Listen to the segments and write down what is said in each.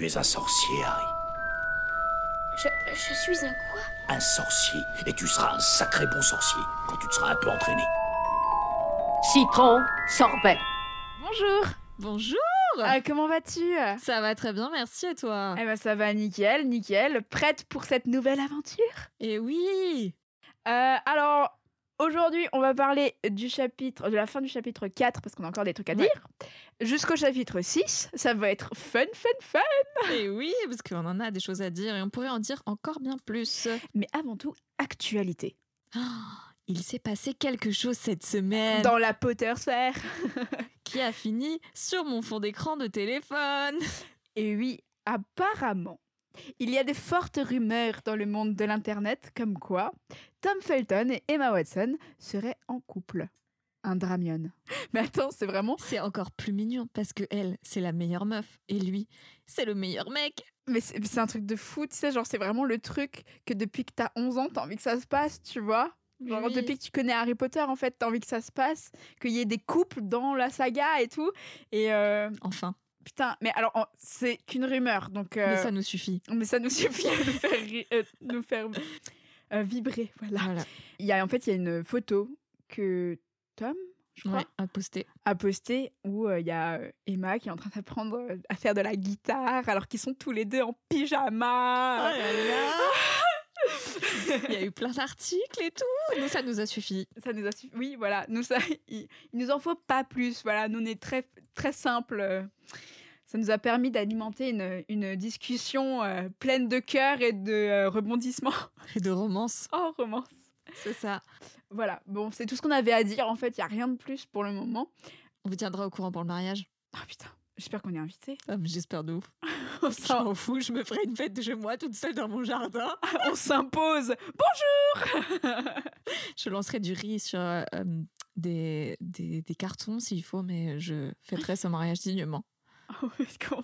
Tu es un sorcier, Harry. Je, je suis un quoi? Un sorcier. Et tu seras un sacré bon sorcier quand tu te seras un peu entraîné. Citron, sorbet. Bonjour Bonjour Ah, Comment vas-tu? Ça va très bien, merci et toi? Eh ben ça va nickel, nickel. Prête pour cette nouvelle aventure? Et oui Euh, Alors, aujourd'hui, on va parler du chapitre, de la fin du chapitre 4, parce qu'on a encore des trucs à Ouais. dire, jusqu'au chapitre 6. Ça va être fun, fun, fun Et oui, parce qu'on en a des choses à dire et on pourrait en dire encore bien plus. Mais avant tout, actualité. Oh, il s'est passé quelque chose cette semaine Dans la Pottersphère qui a fini sur mon fond d'écran de téléphone. Et oui, apparemment, il y a des fortes rumeurs dans le monde de l'Internet comme quoi Tom Felton et Emma Watson seraient en couple. Un dramion. Mais attends, c'est vraiment... C'est encore plus mignon parce que elle, c'est la meilleure meuf et lui, c'est le meilleur mec. Mais c'est c'est un truc de fou, tu sais, genre c'est vraiment le truc que depuis que t'as 11 ans, t'as envie que ça se passe, tu vois Genre Oui. depuis que tu connais Harry Potter, en fait, t'as envie que ça se passe, qu'il y ait des couples dans la saga et tout. Et euh, Enfin, putain, mais alors, c'est qu'une rumeur, donc... euh, mais ça nous suffit. Mais ça nous suffit à nous faire, ri- euh, nous faire euh, vibrer. Voilà. Voilà. Il y a, en fait, il y a une photo que Tom, je crois, Ouais, à poster. a postée où euh, il y a euh, Emma qui est en train d'apprendre euh, à faire de la guitare alors qu'ils sont tous les deux en pyjama. Il y a eu plein d'articles et tout. Nous, ça nous a suffi. ça nous a suffi. Oui, voilà. Nous, ça, il, il nous en faut pas plus. Voilà. Nous, on est très, très simple. Ça nous a permis d'alimenter une, une discussion euh, pleine de cœur et de euh, rebondissements. Et de romance. Oh, romance. C'est ça. Voilà, bon, c'est tout ce qu'on avait à dire. En fait, il n'y a rien de plus pour le moment. On vous tiendra au courant pour le mariage. Ah putain, j'espère qu'on est invité. Ah, J'espère de ouf. On Je m'en fous, je me ferai une fête de chez moi toute seule dans mon jardin. on s'impose. Bonjour Je lancerai du riz sur euh, des, des, des cartons s'il faut, mais je fêterai ce mariage dignement. Oh, comment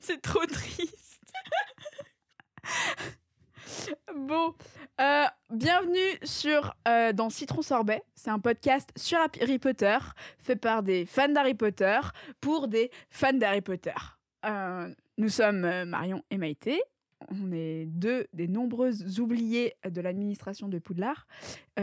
c'est trop triste. bon, euh, bienvenue sur euh, dans Citron Sorbet. C'est un podcast sur Harry Potter, fait par des fans d'Harry Potter pour des fans d'Harry Potter. Euh, nous sommes Marion et Maïté. On est deux des nombreuses oubliées de l'administration de Poudlard.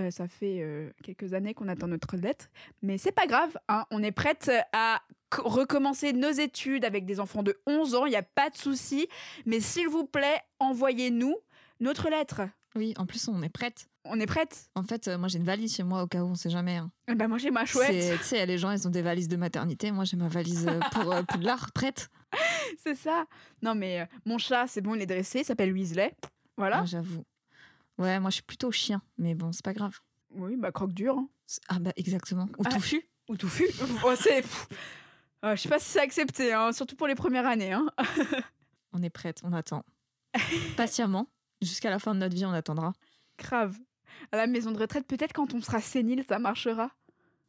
Ça fait quelques années qu'on attend notre lettre, mais c'est pas grave. hein. On est prête à co- recommencer nos études avec des enfants de 11 ans. Il n'y a pas de souci. Mais s'il vous plaît, envoyez-nous notre lettre. Oui, en plus, on est prête. On est prête En fait, euh, moi, j'ai une valise chez moi au cas où, on sait jamais. hein. Eh ben moi j'ai ma chouette. Tu sais, les gens, ils ont des valises de maternité. Moi, j'ai ma valise euh, pour euh, Poudlard prête. C'est ça. Non mais euh, mon chat, c'est bon, il est dressé. Il s'appelle Weasley. Voilà. Ah, J'avoue. Ouais, moi, je suis plutôt chien, mais bon, c'est pas grave. Oui, bah croque dur. hein. Ah, bah, exactement. Ou Ah. touffu. Ou touffu. Oh, c'est... Euh, je sais pas si c'est accepté, hein, surtout pour les premières années. Hein. On est prête, on attend. Patiemment. Jusqu'à la fin de notre vie, on attendra. Grave. À la maison de retraite, peut-être quand on sera sénile, ça marchera.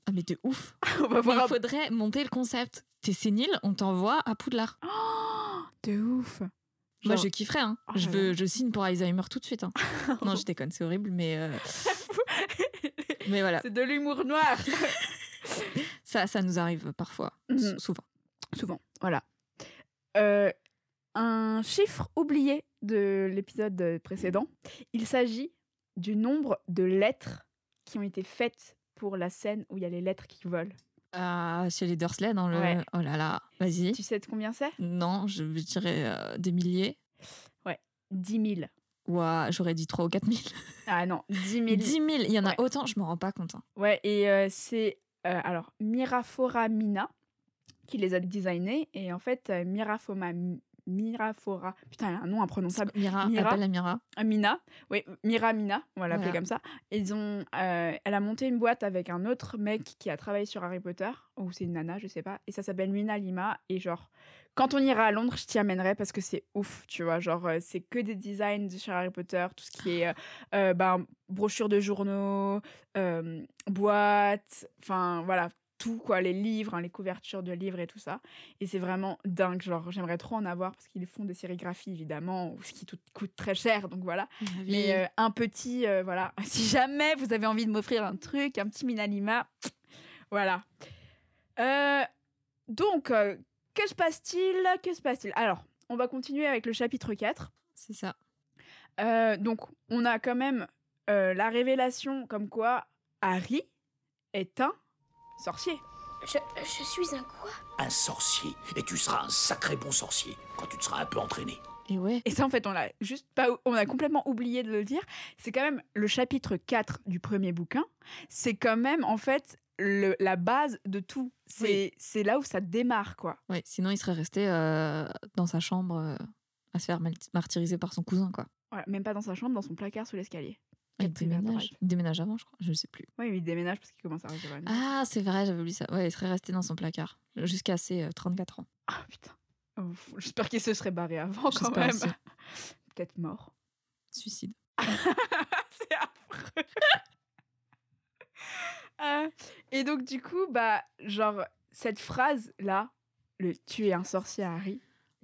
Ah, mais de ouf. on va Mais voir. il faudrait monter le concept. T'es sénile, on t'envoie à Poudlard. Oh, de ouf. Moi, je kifferais. Hein. Oh je, veux, je signe pour Alzheimer tout de suite. hein. non, je déconne, c'est horrible, mais, euh, mais voilà, c'est de l'humour noir. ça, ça nous arrive parfois, Mhm. sou- souvent. Souvent, voilà. Euh, un chiffre oublié de l'épisode précédent, il s'agit du nombre de lettres qui ont été faites pour la scène où il y a les lettres qui volent. Ah, chez les Dursley, dans le. Ouais. Oh là là, vas-y. Tu sais de combien c'est? Non, je dirais euh, des milliers. 10 000. Ouah, j'aurais dit 3 ou 4 000. Ah non, 10 000. 10 000, il y en a Ouais. autant, je me rends pas compte. hein. Ouais, et euh, c'est euh, alors Mirafora Mina qui les a designés. Et en fait, euh, Mirafoma, Mirafora, putain, elle a un nom imprononçable. Mira, Mira. appelle la Mira. Mina, oui, Mira Mina, on va l'appeler Voilà. comme ça. Ils ont, euh, elle a monté une boîte avec un autre mec qui a travaillé sur Harry Potter, ou c'est une nana, je sais pas, et ça s'appelle Mina Lima. Et genre, quand on ira à Londres, je t'y amènerai parce que c'est ouf, tu vois. Genre, euh, c'est que des designs de chez Harry Potter, tout ce qui est euh, euh, ben, brochure de journaux, euh, boîtes, enfin voilà, tout quoi, les livres, hein, les couvertures de livres et tout ça. Et c'est vraiment dingue. Genre, j'aimerais trop en avoir parce qu'ils font des sérigraphies évidemment, ce qui tout- coûte très cher, donc voilà. Mais euh, un petit, euh, voilà. Si jamais vous avez envie de m'offrir un truc, un petit Minalima, voilà. Euh, donc, que se passe-t-il? Que se passe-t-il? Alors, on va continuer avec le chapitre 4. C'est ça. Donc, on a quand même la révélation comme quoi Harry est un sorcier. Je, je suis un quoi? Un sorcier. Et tu seras un sacré bon sorcier quand tu te seras un peu entraîné. Et ouais. Et ça, en fait, on l'a juste pas, on a complètement oublié de le dire. C'est quand même le chapitre 4 du premier bouquin. C'est quand même, en fait, le- la base de tout. C'est c'est là où ça démarre, quoi. Ouais, sinon il serait resté euh, dans sa chambre euh, à se faire martyriser par son cousin, quoi. Voilà, même pas dans sa chambre, dans son placard sous l'escalier. Il déménage. pareil. Il déménage avant, je crois. Je sais plus. Oui, il déménage parce qu'il commence à recevoir Ah, c'est vrai, j'avais oublié ça. Ouais, il serait resté dans son placard jusqu'à ses euh, 34 ans. Ah putain. J'espère qu'il se serait barré avant quand même. aussi. Peut-être mort. Suicide. c'est affreux. Euh, et donc du coup, bah, genre cette phrase là, le tu es un sorcier Harry.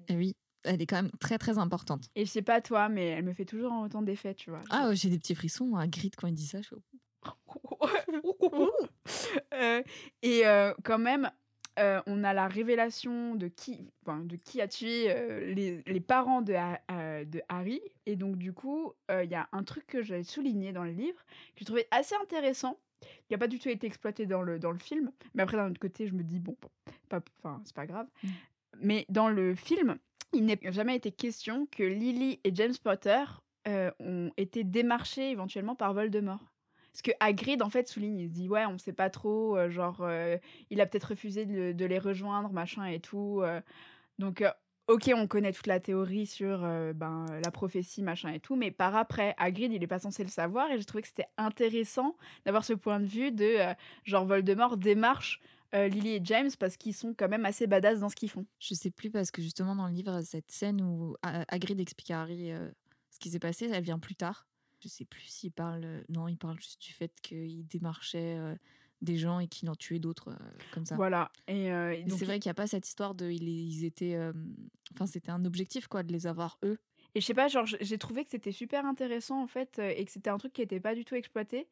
Et oui, elle est quand même très très importante. Et je sais pas toi, mais elle me fait toujours autant d'effet, tu vois. Ah, ouais, j'ai des petits frissons à Grid quand il dit ça. Je Euh, et euh, quand même, euh, on a la révélation de qui, enfin, de qui a tué euh, les, les parents de, euh, de Harry. Et donc, du coup, il y a un truc que j'avais souligné dans le livre, que je trouvais assez intéressant, qui n'a pas du tout été exploité dans le, dans le film. Mais après, d'un autre côté, je me dis, bon, bon, pas, c'est pas grave. Mm. Mais dans le film, il n'est jamais été question que Lily et James Potter ont été démarchés éventuellement par Voldemort. Parce que Hagrid, en fait, souligne, il se dit, ouais, on sait pas trop, genre, il a peut-être refusé de, le- de les rejoindre, machin et tout. donc, ok, on connaît toute la théorie sur ben, la prophétie, machin et tout, mais par après, Hagrid, il est pas censé le savoir, et j'ai trouvé que c'était intéressant d'avoir ce point de vue de, genre, Voldemort démarche euh, Lily et James parce qu'ils sont quand même assez badass dans ce qu'ils font. Je sais plus parce que justement dans le livre, cette scène où Ha- Hagrid explique à Harry euh, ce qui s'est passé, elle vient plus tard. Je sais plus s'il parle. euh, Non, il parle juste du fait qu'il démarchait euh, des gens et qu'il en tuait d'autres comme ça. Voilà. Et, c'est vrai qu'il n'y a pas cette histoire de. Ils, ils étaient. Enfin, c'était un objectif quoi de les avoir eux. Et je sais pas, genre, j'ai trouvé que c'était super intéressant en fait, et que c'était un truc qui était pas du tout exploité.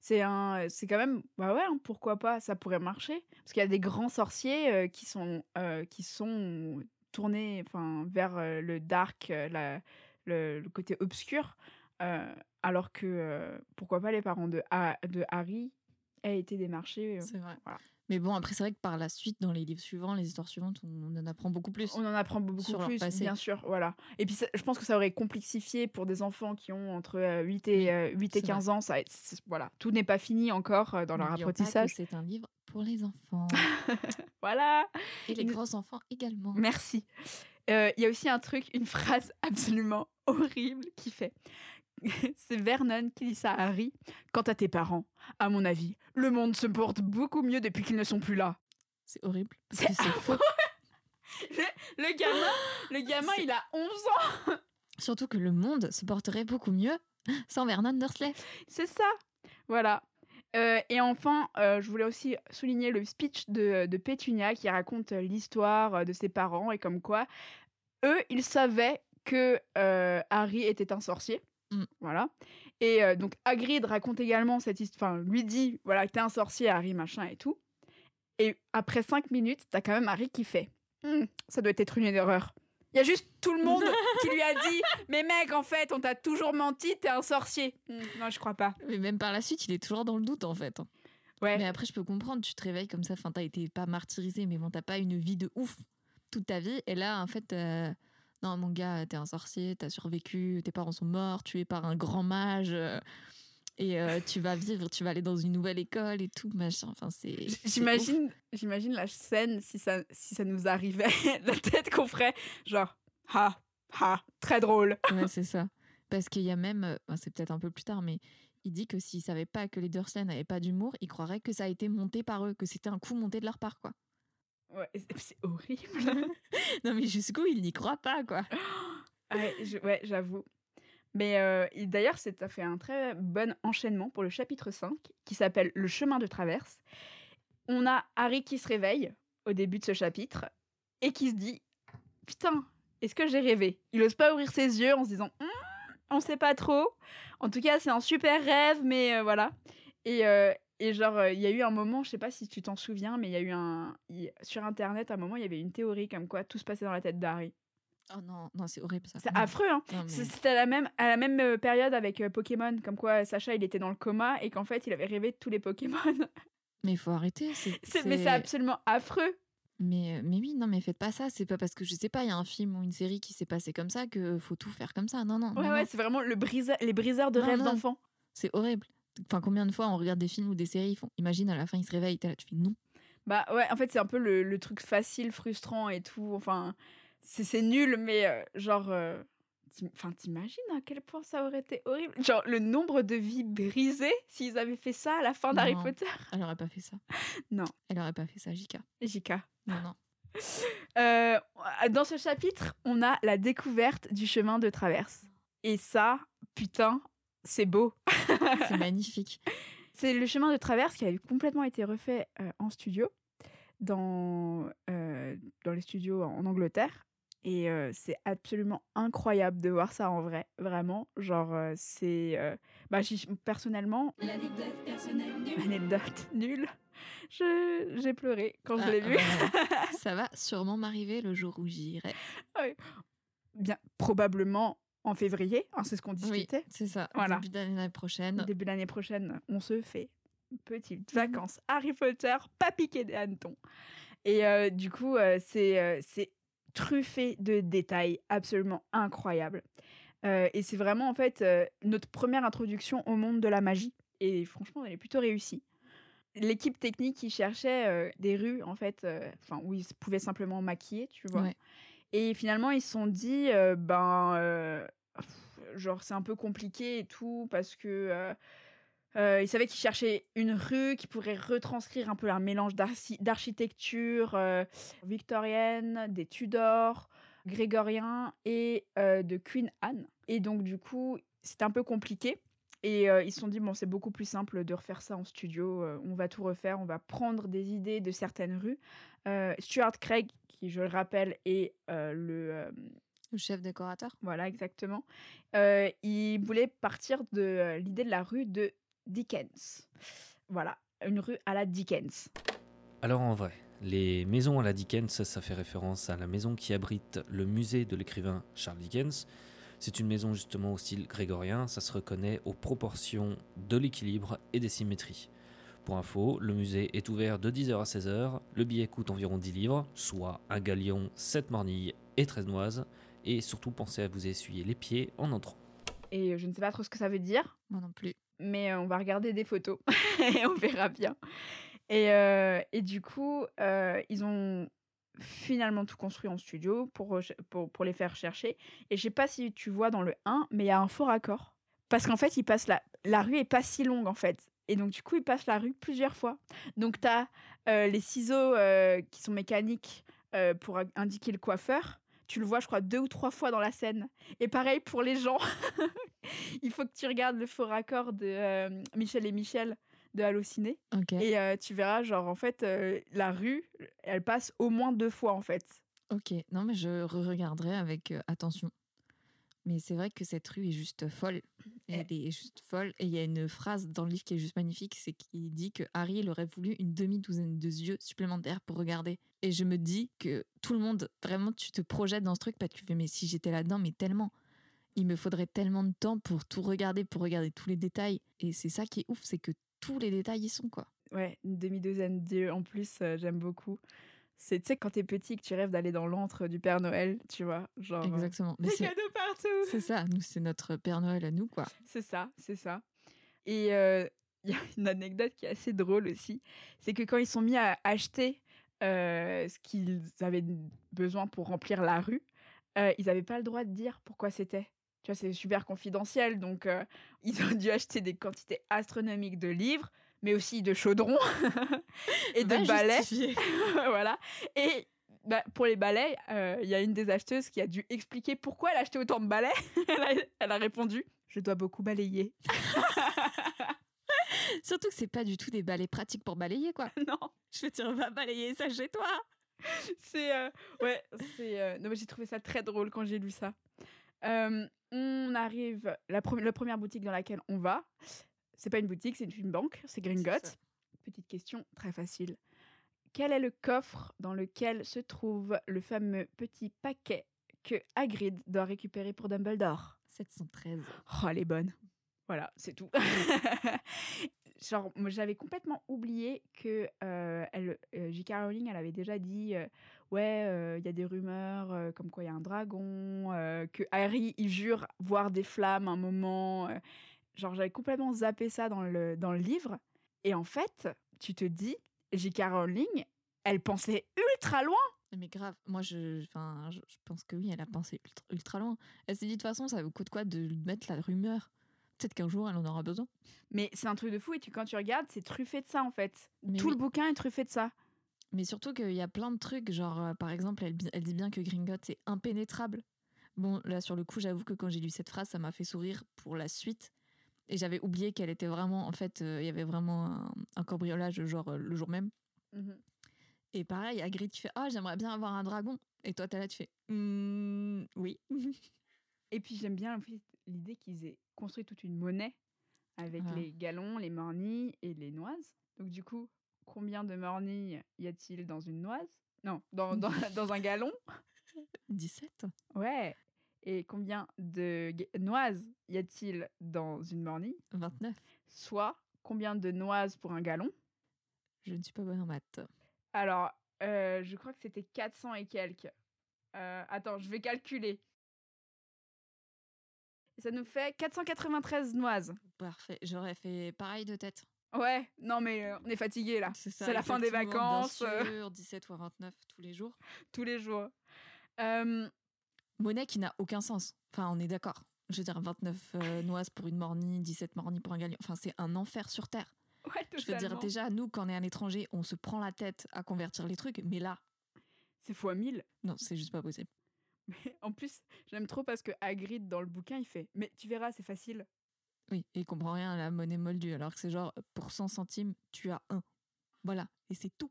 C'est un, c'est quand même, bah ouais, hein, pourquoi pas, ça pourrait marcher. Parce qu'il y a des grands sorciers euh, qui sont, euh, qui sont tournés, enfin, vers euh, le dark, la- le, le côté obscur, alors que pourquoi pas les parents de, Ha- de Harry aient été démarchés. C'est vrai. voilà. Mais bon, après, c'est vrai que par la suite, dans les livres suivants, les histoires suivantes, on en apprend beaucoup plus. On en apprend beaucoup sur plus, bien sûr, voilà. Et puis ça- je pense que ça aurait complexifié pour des enfants qui ont entre euh, 8 et, euh, 8 et c'est 15 ans. Ça, voilà, tout n'est pas fini encore euh, dans leur apprentissage. C'est un livre pour les enfants. Voilà, Et les grands enfants également. merci. Euh, Il y a aussi un truc, une phrase absolument horrible qui fait. C'est Vernon qui dit ça à Harry. Quant à tes parents, à mon avis, le monde se porte beaucoup mieux depuis qu'ils ne sont plus là. C'est horrible. C'est faux. Le, le gamin, le gamin, il a 11 ans. Surtout que le monde se porterait beaucoup mieux sans Vernon Dursley. C'est ça. Voilà. Euh, et enfin, euh, je voulais aussi souligner le speech de, de Pétunia qui raconte euh, l'histoire de ses parents et comme quoi eux, ils savaient que euh, Harry était un sorcier. Mm. Voilà. Et euh, donc Hagrid raconte également cette histoire, enfin lui dit voilà que t'es un sorcier Harry machin et tout. Et après cinq minutes, t'as quand même Harry qui fait Hmm, ça doit être une erreur. Il y a juste tout le monde qui lui a dit mais mec en fait on t'a toujours menti t'es un sorcier. Hmm, non je crois pas. Mais même par la suite, il est toujours dans le doute en fait. Ouais. Mais après, je peux comprendre, tu te réveilles comme ça, enfin, t'as été pas martyrisé, mais bon, t'as pas une vie de ouf toute ta vie. Et là, en fait, euh, non, mon gars, t'es un sorcier, t'as survécu, tes parents sont morts, tués par un grand mage. euh, et euh, tu vas vivre, tu vas aller dans une nouvelle école et tout, machin. Enfin, c'est. J'imagine, j'imagine la scène si ça, si ça nous arrivait, la tête qu'on ferait, genre, ha, ha, très drôle. Ouais, c'est ça. Parce qu'il y a même, euh, c'est peut-être un peu plus tard, mais il dit que s'il savait pas que les Dursley n'avaient pas d'humour, il croirait que ça a été monté par eux, que c'était un coup monté de leur part, quoi. Ouais, c'est- horrible. Non, mais jusqu'où il n'y croit pas, quoi? ouais, j'avoue. Mais euh, d'ailleurs, ça fait un très bon enchaînement pour le chapitre 5, qui s'appelle Le chemin de traverse. On a Harry qui se réveille au début de ce chapitre et qui se dit Putain, est-ce que j'ai rêvé? Il n'ose pas ouvrir ses yeux en se disant Hum, On sait pas trop. En tout cas, c'est un super rêve, mais euh, voilà. Et, euh, et genre, euh, il y a eu un moment, je sais pas si tu t'en souviens, mais il y a eu un. sur internet, à un moment, il y avait une théorie comme quoi tout se passait dans la tête d'Harry. Oh non, non, c'est horrible ça. C'est affreux, hein. Mais- C'était à la même, à la même euh, période avec euh, Pokémon, comme quoi Sacha il était dans le coma et qu'en fait il avait rêvé de tous les Pokémon. Mais il faut arrêter. C'est- Mais c'est absolument affreux. Mais, mais oui, non, mais faites pas ça. C'est pas parce que je sais pas, il y a un film ou une série qui s'est passé comme ça que faut tout faire comme ça. Non, non, Ouais, non, ouais, c'est vraiment le briseur, les briseurs de Non, rêves d'enfants. c'est horrible. Enfin, combien de fois on regarde des films ou des séries, ils font, imagine à la fin ils se réveillent, là, tu fais non. Bah ouais, en fait c'est un peu le, le truc facile, frustrant et tout. Enfin, c'est c'est nul, mais euh, genre, euh, enfin t'imagines à quel point ça aurait été horrible. Genre le nombre de vies brisées s'ils avaient fait ça à la fin d'Harry. Potter. Elle aurait pas fait ça. Non. Elle aurait pas fait ça, Jika. JK. Non, non. Euh, dans ce chapitre, on a la découverte du chemin de traverse. Et ça, putain, c'est beau. C'est magnifique. C'est le chemin de traverse qui a complètement été refait euh, en studio, dans, euh, dans les studios en Angleterre. Et euh, c'est absolument incroyable de voir ça en vrai, vraiment. Genre, euh, c'est. euh, bah, personnellement. Anecdote nulle. Je- J'ai pleuré quand je Ah, l'ai vu. bah, ça va sûrement m'arriver le jour où j'irai. Bien, probablement en février, hein, c'est ce qu'on Oui, discutait. c'est ça. Voilà. Début d'année prochaine. Début de l'année prochaine, on se fait une petite Mhm. vacances Harry Potter, pas piqué des hannetons. Et euh, du coup, euh, c'est euh, c'est truffé de détails absolument incroyables. Et c'est vraiment en fait notre première introduction au monde de la magie. Et franchement, elle est plutôt réussie. L'équipe technique qui cherchait des rues en fait, enfin où ils pouvaient simplement maquiller, tu vois. Ouais. Et finalement, ils se sont dit, ben, genre, c'est un peu compliqué et tout, parce que ils savaient qu'ils cherchaient une rue qui pourrait retranscrire un peu un mélange d'archi- d'architecture victorienne, des Tudors, grégorien et de Queen Anne. Et donc, du coup, c'était un peu compliqué. Et ils se sont dit, bon, c'est beaucoup plus simple de refaire ça en studio. on va tout refaire, on va prendre des idées de certaines rues. Stuart Craig, qui, je le rappelle, est euh, le. euh, Le chef décorateur. voilà, exactement. Euh, il voulait partir de euh, l'idée de la rue de Dickens. Voilà, une rue à la Dickens. Alors en vrai, les maisons à la Dickens, ça fait référence à la maison qui abrite le musée de l'écrivain Charles Dickens. C'est une maison justement au style grégorien, ça se reconnaît aux proportions de l'équilibre et des symétries. Pour info, le musée est ouvert de 10h à 16h, le billet coûte environ 10 livres, soit un galion, 7 mornilles et 13 noises, et surtout pensez à vous essuyer les pieds en entrant. Et je ne sais pas trop ce que ça veut dire, Moi non plus. mais euh, on va regarder des photos et on verra bien. Et, euh, et du coup, euh, ils ont finalement tout construit en studio pour, pour les faire chercher. Et je sais pas si tu vois dans le 1, mais il y a un faux raccord. Parce qu'en fait, ils passent la, la rue est pas si longue en fait. Et donc, du coup, ils passent la rue plusieurs fois. Donc, tu as les ciseaux euh, qui sont mécaniques euh, pour indiquer le coiffeur. Tu le vois, je crois, deux ou trois fois dans la scène. Et pareil pour les gens. Il faut que tu regardes le faux raccord de euh, Michel et Michel de Allociné. Ok. Et euh, tu verras, genre, en fait, euh, la rue, elle passe au moins deux fois, en fait. Ok. Non, mais je regarderai avec euh, attention. Mais c'est vrai que cette rue est juste folle. Elle est juste folle. Et il y a une phrase dans le livre qui est juste magnifique, c'est qu'il dit que Harry il aurait voulu une demi-douzaine de yeux supplémentaires pour regarder. Et je me dis que tout le monde, vraiment, tu te projettes dans ce truc, que tu fais, mais si j'étais là-dedans, mais tellement. Il me faudrait tellement de temps pour tout regarder, pour regarder tous les détails. Et c'est ça qui est ouf, c'est que tous les détails y sont, quoi. Ouais, une demi-douzaine d'yeux en plus, euh, j'aime beaucoup. C'est, tu sais, quand t'es petit, que tu rêves d'aller dans l'antre du Père Noël, tu vois. Genre. euh, Exactement. Des cadeaux partout! c'est ça, nous, c'est notre Père Noël à nous, quoi. C'est ça, c'est ça. Et euh, il y a une anecdote qui est assez drôle aussi. C'est que quand ils sont mis à acheter euh, ce qu'ils avaient besoin pour remplir la rue, ils n'avaient pas le droit de dire pourquoi c'était. Tu vois, c'est super confidentiel. Donc, ils ont dû acheter des quantités astronomiques de livres, mais aussi de chaudrons et de balais. voilà. Et bah, pour les balais, euh, il y a une des acheteuses qui a dû expliquer pourquoi elle achetait autant de balais. elle, a, elle a répondu Je dois beaucoup balayer. Surtout que c'est pas du tout des balais pratiques pour balayer, quoi. non, Je vais dire, va balayer ça chez toi. c'est. euh, ouais, c'est. euh, non, mais j'ai trouvé ça très drôle quand j'ai lu ça. On arrive. La, pre- la première boutique dans laquelle on va, c'est pas une boutique, c'est une banque, c'est Gringotts. ça. Petite question très facile. Quel est le coffre dans lequel se trouve le fameux petit paquet que Hagrid doit récupérer pour Dumbledore? 713. Oh, elle est bonne. Voilà, c'est tout. Genre, j'avais complètement oublié que euh, elle, euh, J.K. Rowling, elle avait déjà dit euh, ouais, il y a des rumeurs comme quoi il y a un dragon, que Harry il jure voir des flammes un moment. Genre, j'avais complètement zappé ça dans le dans le livre. Et en fait, tu te dis, J.K. Rowling, elle pensait ultra loin. Mais grave, moi je, enfin, je, je pense que oui, elle a pensé ultra, ultra loin. Elle s'est dit de toute façon, ça vous coûte quoi de mettre la rumeur? Peut-être qu'un jour elle en aura besoin. Mais c'est un truc de fou et tu, quand tu regardes, c'est truffé de ça en fait. Mais Tout oui. le bouquin est truffé de ça. Mais surtout qu'il y a plein de trucs, genre euh, par exemple, elle, elle dit bien que Gringotts c'est impénétrable. Bon, là sur le coup, j'avoue que quand j'ai lu cette phrase, ça m'a fait sourire pour la suite. Et j'avais oublié qu'elle était vraiment, en fait, euh, il y avait vraiment un, un cambriolage, genre euh, le jour même. Et pareil, Hagrid qui fait Ah, j'aimerais bien avoir un dragon. Et toi, t'es là, tu fais Hmm, Oui. Et puis j'aime bien l'idée qu'ils aient construit toute une monnaie avec Ah. les galons, les mornilles et les noises. Donc du coup, combien de mornilles y a-t-il dans une noise? Non, dans, dans, dans un galon? 17 Ouais. Et combien de noises y a-t-il dans une mornille 29 Soit combien de noises pour un galon? Je ne suis pas bonne en maths. Alors, euh, je crois que c'était 400 et quelques. Euh, attends, je vais calculer. Ça nous fait 493 noises. Parfait. J'aurais fait pareil de tête. Ouais, non mais euh, on est fatigué là. C'est la fin des bien vacances, euh. sûr, 17 ou 29 tous les jours. tous les jours. Euh, Monnaie qui n'a aucun sens. Enfin, on est d'accord. Je veux dire, 29 euh, noises pour une mornie, 17 mornies pour un galion. Enfin, c'est un enfer sur Terre. ouais, Je veux dire, déjà, nous, quand on est à l'étranger, on se prend la tête à convertir les trucs. Mais là, C'est fois 1000. non, c'est juste pas possible. Mais en plus, j'aime trop parce que Hagrid dans le bouquin, il fait "Mais tu verras, c'est facile." Oui, et il comprend rien à la monnaie moldue. Alors que c'est genre, pour 100 centimes, tu as un. Voilà. Et c'est tout.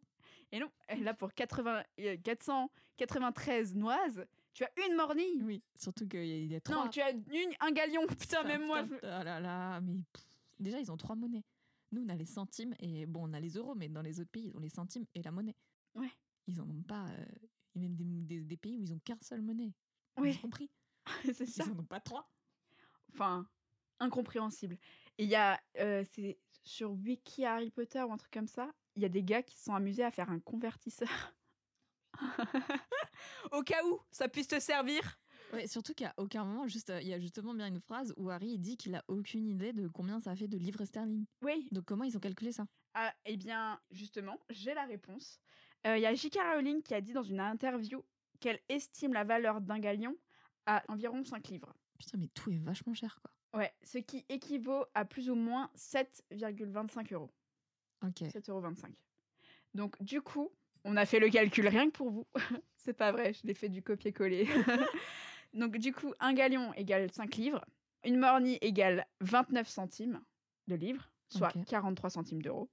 Et non, là pour 80 euh, 493 noises, tu as une mornille. Oui. Surtout qu'il y a, il y a trois. Non, tu as une, un galion. Putain, même moi. je- Ah là là, mais pff, déjà, ils ont trois monnaies. Nous, on a les centimes et bon, on a les euros, mais dans les autres pays, ils ont les centimes et la monnaie. Ouais. Ils en ont pas. euh, Il y a même des, des- des pays où ils ont qu'un seul monnaie. Oui. Compris. c'est ça. Ils en ont pas trois. Enfin, incompréhensible. Et il y a, euh, c'est sur Wiki Harry Potter ou un truc comme ça, il y a des gars qui se sont amusés à faire un convertisseur. Au cas où ça puisse te servir. Ouais, surtout qu'à aucun moment, juste, euh, il y a justement bien une phrase où Harry dit qu'il a aucune idée de combien ça fait de livres sterling. Oui. Donc comment ils ont calculé ça? Ah, eh bien, justement, j'ai la réponse. Euh, Il y a J.K. Rowling qui a dit dans une interview qu'elle estime la valeur d'un galion à environ 5 livres. Putain, mais tout est vachement cher, quoi. Ouais, ce qui équivaut à plus ou moins 7,25 euros. Ok. 7,25 euros. Donc, du coup, on a fait le calcul rien que pour vous. C'est pas vrai, je l'ai fait du copier-coller. Donc, du coup, un galion égale 5 livres. Une mornie égale 29 centimes de livres, soit Ok. 43 centimes d'euros.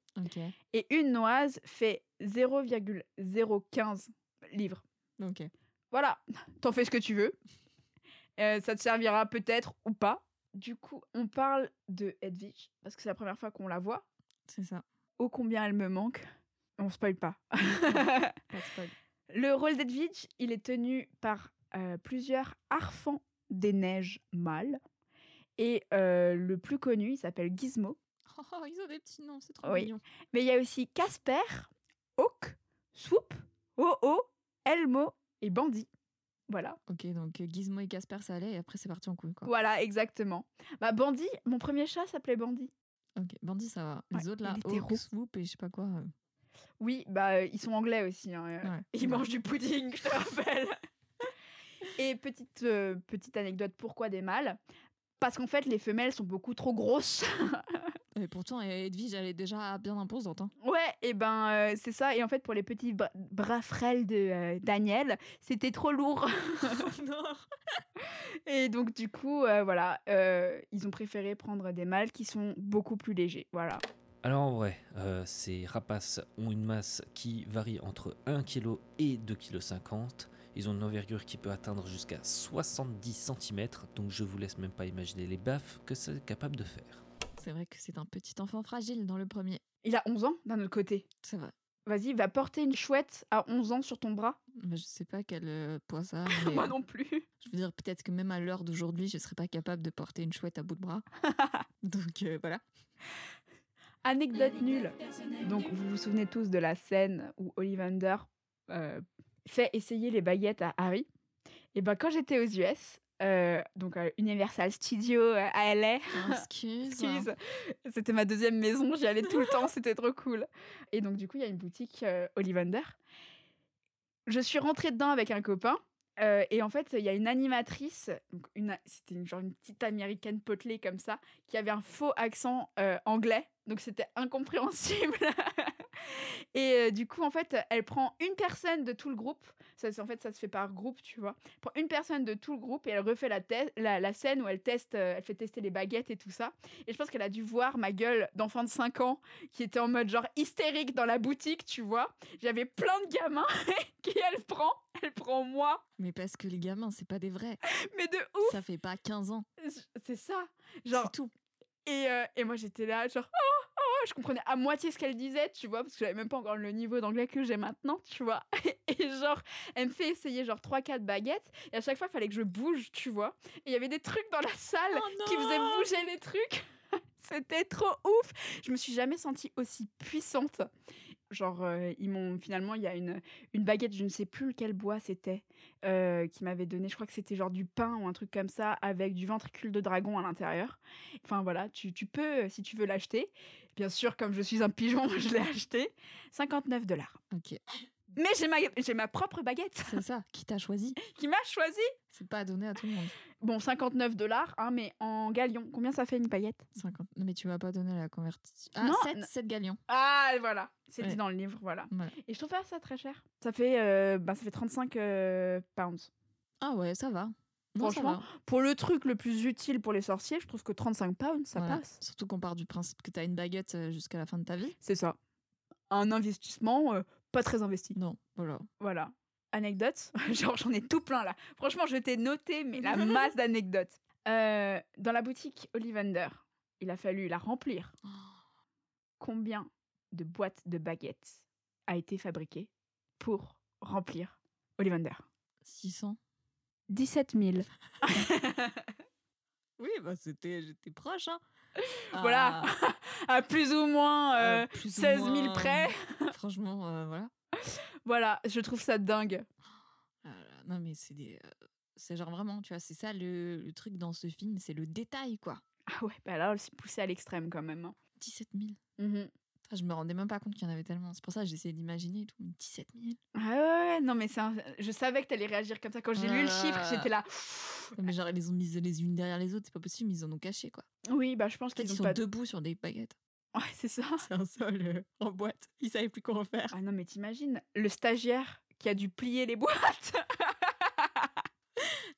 Et une noise fait 0,015 livres. Ok. Voilà, t'en fais ce que tu veux. Euh, ça te servira peut-être ou pas. Du coup, on parle de Hedwig, parce que c'est la première fois qu'on la voit. C'est ça. Ô combien elle me manque. On spoil pas. Pas de spoil. Le rôle d'Edwige, il est tenu par euh, plusieurs harfans des neiges mâles. Et euh, le plus connu, il s'appelle Gizmo. Oh, oh, ils ont des petits noms, c'est trop Oui. mignon. Mais il y a aussi Casper, Hawk, Swoop, Oh-Oh, Elmo et Bandit. Voilà. Ok, donc euh, Gizmo et Casper, ça allait, et après c'est parti en couille, quoi. Voilà, exactement. Bah, Bandit, mon premier chat s'appelait Bandit. Ok, Bandit, ça va. Les Ouais, autres, là, Hawk. Swoop et je sais pas quoi. Oui, bah, ils sont anglais aussi. hein, euh, Ouais, Ils mangent du pudding, je te rappelle. Et petite, euh, petite anecdote, pourquoi des mâles? Parce qu'en fait, les femelles sont beaucoup trop grosses. Et pourtant, Edwige, elle est déjà bien imposante. Hein. ouais, et ben euh, c'est ça. Et en fait, pour les petits bra- bras frêles de euh, Daniel, c'était trop lourd. non Et donc, du coup, voilà, ils ont préféré prendre des mâles qui sont beaucoup plus légers. Voilà. Alors en vrai, euh, ces rapaces ont une masse qui varie entre 1 kg et 2,50 kg. Ils ont une envergure qui peut atteindre jusqu'à 70 cm, donc je vous laisse même pas imaginer les baffes que c'est capable de faire. C'est vrai que c'est un petit enfant fragile dans le premier. Il a 11 ans d'un autre côté. C'est vrai. Vas-y, va porter une chouette à 11 ans sur ton bras. Bah, je sais pas quel euh, poids ça. a, mais, Moi non plus. Je veux dire, peut-être que même à l'heure d'aujourd'hui, je serais pas capable de porter une chouette à bout de bras. Donc euh, voilà. Anecdote nulle. Donc, vous vous souvenez tous de la scène où Ollivander euh, fait essayer les baguettes à Harry. Et ben, quand j'étais aux US, euh, donc à Universal Studio euh, à LA, Excuse. excuse, c'était ma deuxième maison, j'y allais tout le temps, c'était trop cool. Et donc, du coup, il y a une boutique euh, Ollivander. Je suis rentrée dedans avec un copain. euh, et en fait, il y a une animatrice, donc une, c'était une, genre une petite américaine potelée comme ça, qui avait un faux accent euh, anglais, donc c'était incompréhensible. et euh, du coup, en fait, elle prend une personne de tout le groupe. Ça, en fait, ça se fait par groupe, tu vois. Elle prend une personne de tout le groupe et elle refait la, te- la, la scène où elle teste, euh, elle fait tester les baguettes et tout ça. Et je pense qu'elle a dû voir ma gueule d'enfant de 5 ans qui était en mode genre hystérique dans la boutique, tu vois. J'avais plein de gamins qui elle prend, elle prend moi, Mais parce que les gamins, c'est pas des vrais. mais de ouf, Ça fait pas 15 ans. c'est ça. Genre, C'est tout. et, euh, et moi j'étais là, genre, oh, je comprenais à moitié ce qu'elle disait, tu vois, parce que j'avais même pas encore le niveau d'anglais que j'ai maintenant, tu vois. Et genre, elle me fait essayer genre 3-4 baguettes, et à chaque fois, il fallait que je bouge, tu vois. Et il y avait des trucs dans la salle Oh qui faisaient bouger les trucs. C'était trop ouf. Je me suis jamais sentie aussi puissante. Genre, ils m'ont finalement, il y a une, une baguette, je ne sais plus lequel bois c'était, qui m'avait donné, je crois que c'était genre du pain ou un truc comme ça, avec du ventricule de dragon à l'intérieur. Enfin voilà, tu, tu peux, euh, si tu veux l'acheter. Bien sûr, comme je suis un pigeon, je l'ai acheté. 59 dollars. Ok. Mais j'ai ma, j'ai ma propre baguette C'est ça. Qui t'a choisi qui m'a choisi. C'est pas donné à tout le monde. Bon, 59 dollars, hein, mais en galion. Combien ça fait une baguette 50. Non, mais tu m'as pas donné la conversion. Ah, Non, 7, non. 7 galions. Ah, voilà. C'est Ouais. dit dans le livre, voilà. Voilà. Et je trouve pas ça très cher. Ça fait, euh, bah, ça fait 35 euh, pounds. Ah ouais, ça va. Franchement. Pour le truc le plus utile pour les sorciers, je trouve que 35 pounds, ça Voilà. passe. Surtout qu'on part du principe que t'as une baguette euh, jusqu'à la fin de ta vie. C'est ça. Un investissement euh, pas très investi. Non, voilà. Voilà. Anecdote. Genre, j'en ai tout plein là. Franchement, je t'ai noté, mais la masse d'anecdotes. Euh, dans la boutique Ollivander, il a fallu la remplir. Combien de boîtes de baguettes a été fabriquées pour remplir Ollivander? 600. 17 000. Oui, bah c'était, j'étais proche, hein. Voilà. Ah, à plus ou moins euh, plus ou 16 000 moins, près. Franchement, euh, voilà. Voilà, je trouve ça dingue. Ah non, mais c'est des. euh, c'est genre vraiment, tu vois, c'est ça le, le truc dans ce film, c'est le détail, quoi. Ah ouais, bah là, c'est poussé à l'extrême quand même. hein. 17 000. Mhm. Putain, Je me rendais même pas compte qu'il y en avait tellement. C'est pour ça que j'essayais d'imaginer et tout. 17 000. Ah ouais, ouais, non, mais un- je savais que t'allais réagir comme ça. Quand j'ai lu le chiffre, Ah. j'étais là. Mais genre, ils les ont mises les unes derrière les autres, c'est pas possible, ils en ont caché, quoi. Oui, bah je pense qu'ils ils ont sont pas. debout sur des baguettes. Ouais, c'est ça. C'est un sol euh, en boîte. Ils savaient plus quoi en faire. Ah non, mais t'imagines, le stagiaire qui a dû plier les boîtes.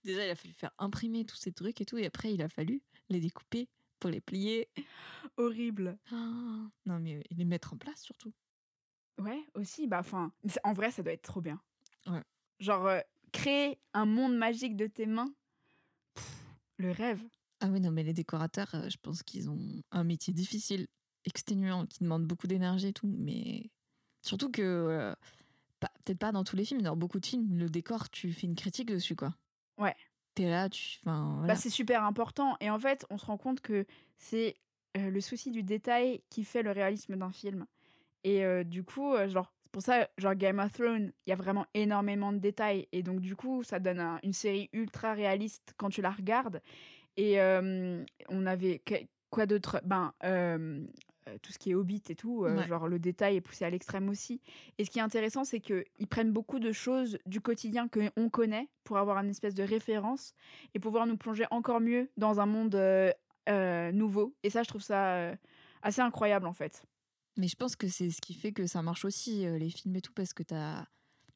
Déjà, il a fallu faire imprimer tous ces trucs et tout, et après, il a fallu les découper pour les plier. Horrible. Ah, non, mais euh, les mettre en place surtout. Ouais, aussi, bah enfin, en vrai, ça doit être trop bien. Ouais. Genre, euh, créer un monde magique de tes mains, le rêve. Ah oui, non, mais les décorateurs, euh, je pense qu'ils ont un métier difficile, exténuant, qui demande beaucoup d'énergie et tout, mais surtout que, euh, peut-être pas dans tous les films, mais dans beaucoup de films, le décor, tu fais une critique dessus, quoi. Ouais. T'es là, tu. Enfin, Bah, c'est super important. Et en fait, on se rend compte que c'est euh, le souci du détail qui fait le réalisme d'un film. Et euh, du coup, genre, c'est pour ça, genre Game of Thrones, il y a vraiment énormément de détails. Et donc, du coup, ça donne un- une série ultra réaliste quand tu la regardes. Et euh, on avait. que- Quoi d'autre? Ben. euh, tout ce qui est Hobbit et tout, euh, Ouais. genre le détail est poussé à l'extrême aussi. Et ce qui est intéressant, c'est qu'ils prennent beaucoup de choses du quotidien qu'on connaît pour avoir une espèce de référence et pouvoir nous plonger encore mieux dans un monde euh, nouveau. Et ça, je trouve ça assez incroyable en fait. Mais je pense que c'est ce qui fait que ça marche aussi, euh, les films et tout, parce que t'as...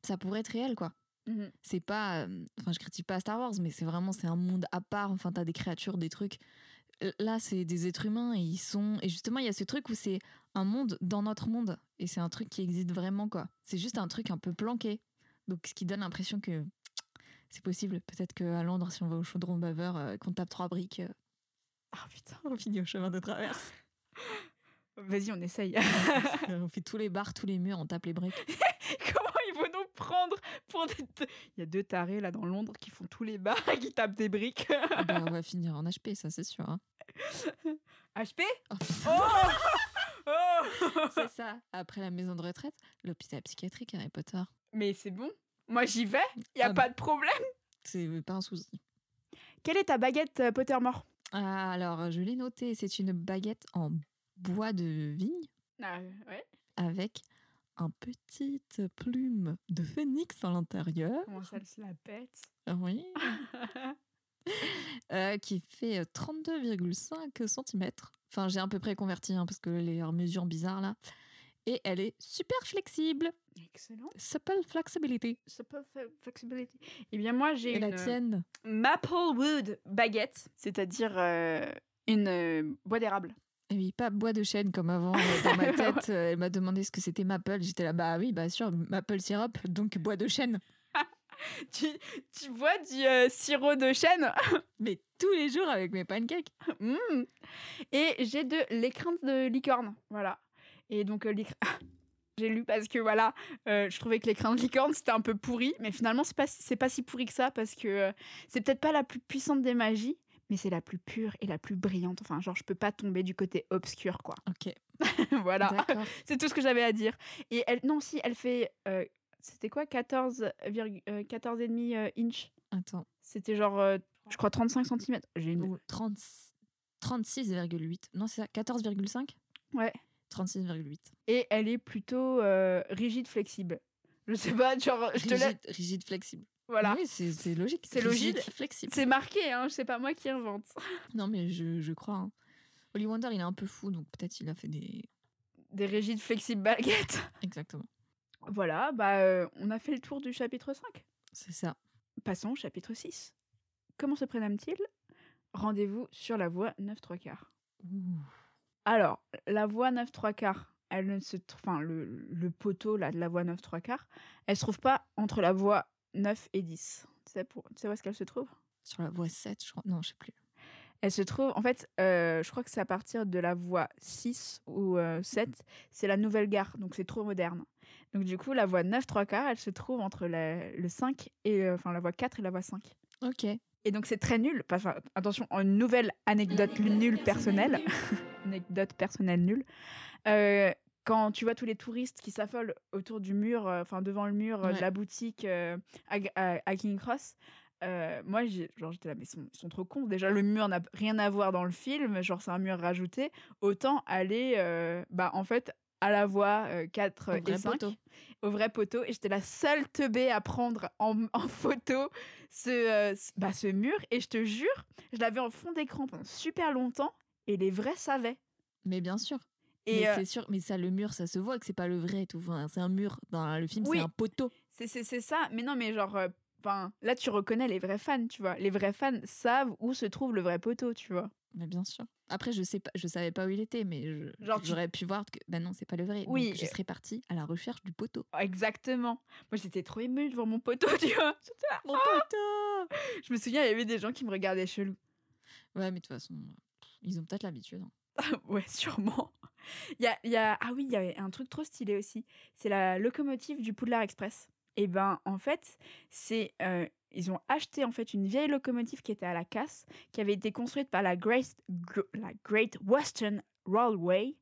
ça pourrait être réel, quoi. C'est pas. Enfin, je critique pas Star Wars, mais c'est vraiment c'est un monde à part. Enfin, t'as des créatures, des trucs. Là, c'est des êtres humains et ils sont. Et justement, il y a ce truc où c'est un monde dans notre monde. Et c'est un truc qui existe vraiment, quoi. C'est juste un truc un peu planqué. Donc, ce qui donne l'impression que c'est possible. Peut-être qu'à Londres, si on va au chaudron baveur, euh, qu'on tape trois briques, euh, Ah putain. on finit au chemin de traverse. Vas-y, on essaye. on fait tous les bars, tous les murs, on tape les briques. Comment ils vont nous prendre pour des... Il y a deux tarés là dans Londres qui font tous les bars et qui tapent des briques. Ah bah, on va finir en HP, ça c'est sûr. hein. HP Oh, putain, Oh Oh c'est ça. Après la maison de retraite, l'hôpital psychiatrique Harry Potter. Mais c'est bon. Moi, j'y vais. Il y a Ah, pas de problème. C'est pas un souci. Quelle est ta baguette euh, Pottermore? Ah, alors, je l'ai noté, c'est une baguette en bois de vigne ah, Ouais. avec un petite plume de phénix à l'intérieur. Comment ça se la pète? Oui. Euh, qui fait euh, 32,5 cm. Enfin, j'ai à peu près converti hein, parce que les mesures bizarres là. Et elle est super flexible. Excellent. Supple flexibility. Supple flexibility. Eh bien, moi, j'ai Et la une euh, tienne? Maplewood baguette, c'est-à-dire euh, une euh, bois d'érable. Eh Oui, pas bois de chêne comme avant. euh, Dans ma tête, euh, elle m'a demandé ce que c'était Maple. J'étais là, bah oui, bah sûr, Maple syrup, donc bois de chêne. Tu, tu bois du euh, sirop de chêne? Mais tous les jours avec mes pancakes. Mm. Et j'ai de l'écrin de licorne. Voilà. Et donc, euh, j'ai lu parce que voilà, euh, je trouvais que l'écrin de licorne c'était un peu pourri, mais finalement c'est pas, c'est pas si pourri que ça parce que euh, c'est peut-être pas la plus puissante des magies, mais c'est la plus pure et la plus brillante. Enfin, genre, je peux pas tomber du côté obscur, quoi. Ok, voilà. C'est tout ce que j'avais à dire. Et elle, non, si, elle fait. euh, c'était quoi 14, virgu- euh, 14 et demi euh, inch? Attends. C'était genre, euh, je crois, 35 cm. J'ai une. Ou 30 36,8. Non, c'est ça 14,5 Ouais. 36,8. Et elle est plutôt rigide, flexible. Je sais pas, genre, je te. Rigide, rigide, flexible. Voilà. Oui, c'est logique. C'est logique. flexible. C'est marqué, hein, c'est pas moi qui invente. Non, mais je, je crois. hein. Holly Wonder, il est un peu fou, donc peut-être il a fait des. Des rigides, flexibles baguettes. Exactement. Voilà, bah, euh, on a fait le tour du chapitre 5. C'est ça. Passons au chapitre 6. Comment se prénomme-t-il? Rendez-vous sur la voie 9 3 quarts. Alors, la voie 9 3 quarts, elle ne se tr- enfin le, le poteau là de la voie 9 3 quarts, elle se trouve pas entre la voie 9 et 10. Tu sais, pour, tu sais où est-ce qu'elle se trouve? Sur la voie 7, je crois. Non, je sais plus. Elle se trouve, en fait, euh, je crois que c'est à partir de la voie 6 ou euh, 7, c'est la nouvelle gare, donc c'est trop moderne. Donc du coup, la voie 9 3 quarts, elle se trouve entre la- le 5 et, euh, enfin la voie 4 et la voie 5. Ok. Et donc c'est très nul. Enfin, attention, une nouvelle anecdote nulle personnelle. anecdote personnelle nulle. Quand tu vois tous les touristes qui s'affolent autour du mur, euh, enfin devant le mur euh, de la boutique euh, à, à- à King Cross, moi j'étais là, mais ils sont, trop cons. Déjà le mur n'a rien à voir dans le film, genre c'est un mur rajouté. Autant aller, bah en fait à la voie euh, 4 Au et vrai 5 poteau. au vrai poteau et j'étais la seule teubée à prendre en, en photo ce, euh, ce- bah, ce mur et je te jure, je l'avais en fond d'écran pendant super longtemps et les vrais savaient. Mais bien sûr. Et mais euh, c'est sûr, mais ça, le mur, ça se voit que c'est pas le vrai tout. Enfin, c'est un mur. Dans le film, Oui. c'est un poteau. c'est c'est- c'est ça, mais non, mais genre, 'fin, là tu reconnais les vrais fans, tu vois. Les vrais fans savent où se trouve le vrai poteau, tu vois. Mais bien sûr. Après, je sais pas, je savais pas où il était, mais tu- j'aurais pu voir que, ben non, c'est pas le vrai. Oui, Donc, je serais partie à la recherche du poteau. Exactement. Moi j'étais trop émue devant mon poteau, tu vois. Là, Mon poteau Je me souviens, il y avait des gens qui me regardaient chelou. Ouais, mais de toute façon, ils ont peut-être l'habitude. hein. ouais, sûrement. Y y a- Ah oui, il y a un truc trop stylé aussi. C'est la locomotive du Poudlard Express. Et ben, en fait, c'est... euh, ils ont acheté en fait une vieille locomotive qui était à la casse, qui avait été construite par la Great, Gr- la Great Western Railway.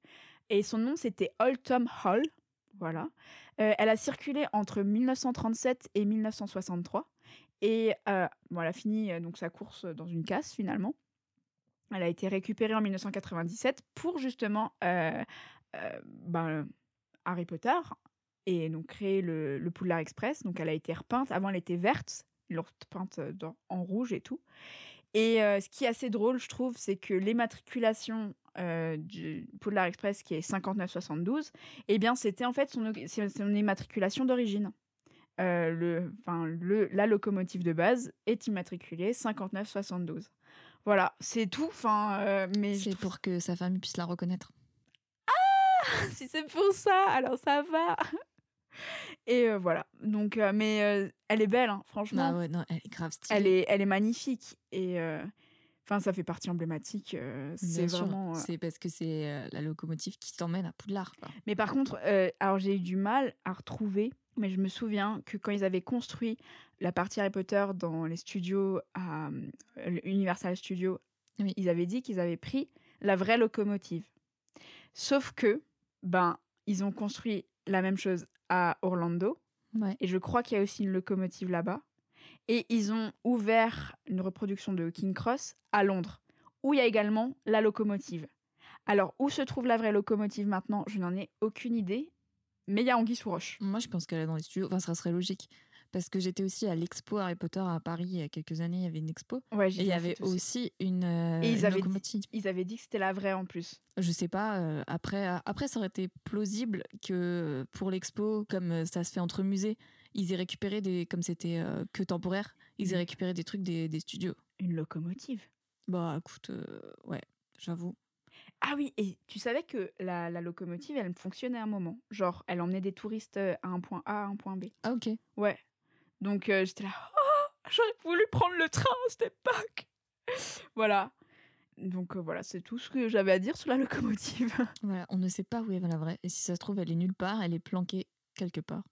Et son nom, c'était Old Tom Hall. Voilà. Euh, elle a circulé entre 1937 et 1963. Et euh, elle a fini euh, donc sa course dans une casse finalement. Elle a été récupérée en 1997 pour justement euh, euh, ben, Harry Potter et donc créer le, le Express. Donc elle a été repeinte. Avant, elle était verte. Ils l'ont repeinte euh, en rouge et tout. Et ce qui est assez drôle, je trouve, c'est que l'immatriculation du Poudlard Express, qui est 5972, eh bien, c'était en fait son, son immatriculation d'origine. Euh, la locomotive de base est immatriculée 5972. Voilà, c'est tout. Enfin, euh, mais C'est pour que sa famille puisse la reconnaître. si c'est pour ça, alors ça va. Et euh, voilà. Donc, euh, mais elle est belle, hein, franchement. Ah ouais, non, elle est grave stylée. elle est, elle est magnifique. Et Enfin, ça fait partie emblématique. c'est vraiment. C'est parce que c'est la locomotive qui t'emmène à Poudlard. quoi. Mais par contre, alors j'ai eu du mal à retrouver, mais je me souviens que quand ils avaient construit la partie Harry Potter dans les studios à euh, Universal Studios, Oui. ils avaient dit qu'ils avaient pris la vraie locomotive. Sauf que, ben, ils ont construit la même chose à Orlando, Ouais. et je crois qu'il y a aussi une locomotive là-bas. Et ils ont ouvert une reproduction de King Cross à Londres, où il y a également la locomotive. Alors, où se trouve la vraie locomotive maintenant? Je n'en ai aucune idée. Mais il y a Anguille sous roche. Moi, je pense qu'elle est dans les studios. Enfin, ça serait logique. Parce que j'étais aussi à l'expo Harry Potter à Paris il y a quelques années. Il y avait une expo. Ouais, Et il y avait aussi une, euh, Et ils une avaient dit- locomotive. Ils avaient dit que c'était la vraie en plus. Je sais pas. euh, après, après, ça aurait été plausible que euh, pour l'expo, comme ça se fait entre musées, ils aient récupéré des. Comme c'était euh, que temporaire, ils aient Mhm. récupéré des trucs des, des studios. Une locomotive. Bah, écoute, ouais, j'avoue. Ah oui, et tu savais que la, la locomotive, elle fonctionnait à un moment? Genre, elle emmenait des touristes à un point A, à un point B? Ah, ok. Ouais. Donc euh, j'étais là, oh, j'aurais voulu prendre le train à cette époque. voilà. Donc euh, voilà, c'est tout ce que j'avais à dire sur la locomotive. Voilà, on ne sait pas où est la vraie. Et si ça se trouve, elle est nulle part, elle est planquée quelque part.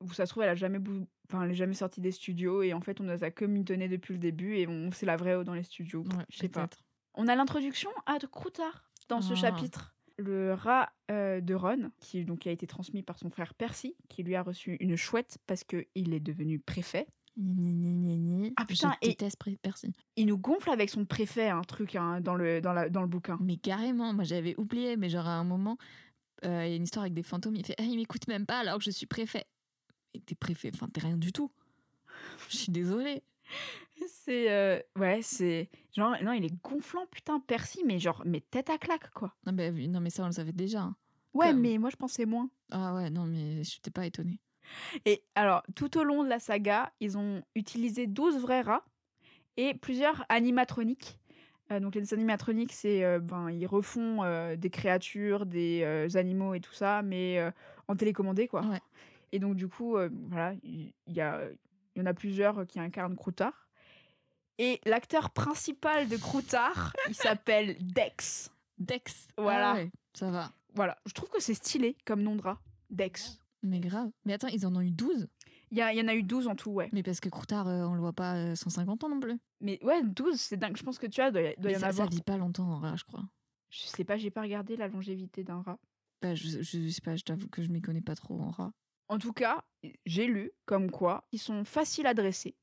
Où ça se trouve, elle a jamais, bou- enfin, elle est jamais sortie des studios et en fait, on nous a commutonné depuis le début et on c'est la vraie dans les studios. Ouais, je sais pas. On a l'introduction à de Croutard dans ce Ah. chapitre. Le rat euh, de Ron, qui donc a été transmis par son frère Percy, qui lui a reçu une chouette parce que il est devenu préfet. Ah, putain, je et- déteste Percy. Il nous gonfle avec son préfet, un truc hein, dans, le, dans, la, dans le bouquin. Mais carrément, moi j'avais oublié, mais genre à un moment, euh, il y a une histoire avec des fantômes, il fait Ah, il m'écoute même pas alors que je suis préfet. Et t'es préfet, enfin t'es rien du tout. Je suis désolée. C'est. euh, ouais, c'est. Genre, non, il est gonflant, putain, Percy, mais genre, mais tête à claque, quoi. Non mais, non, mais ça on le savait déjà. hein. Ouais, Comme- mais moi, je pensais moins. Ah ouais, non mais je t'ai pas étonnée. Et alors, tout au long de la saga, ils ont utilisé 12 vrais rats et plusieurs animatroniques. Euh, donc, les animatroniques, c'est. euh, ben, ils refont euh, des créatures, des animaux et tout ça, mais en télécommandé, quoi. Ouais. Et donc, du coup, voilà, il il y, a, il y en a plusieurs qui incarnent Croutard. Et l'acteur principal de Croutard, il s'appelle Dex. Dex. Voilà. Ah ouais, ça va. Voilà, je trouve que c'est stylé comme nom de rat. Dex. Mais grave. Mais attends, ils en ont eu 12 Il y, en a eu 12 en tout, ouais. Mais parce que Croutard, euh, on le voit pas euh, 150 ans non plus. Mais ouais, 12, c'est dingue. Je pense que tu as, doit, y- doit y en ça, ça avoir. vit pas longtemps en rat, je crois. Je sais pas, j'ai pas regardé la longévité d'un rat. Bah, je, je sais pas, je t'avoue que je m'y connais pas trop en rat. En tout cas, j'ai lu comme quoi ils sont faciles à dresser.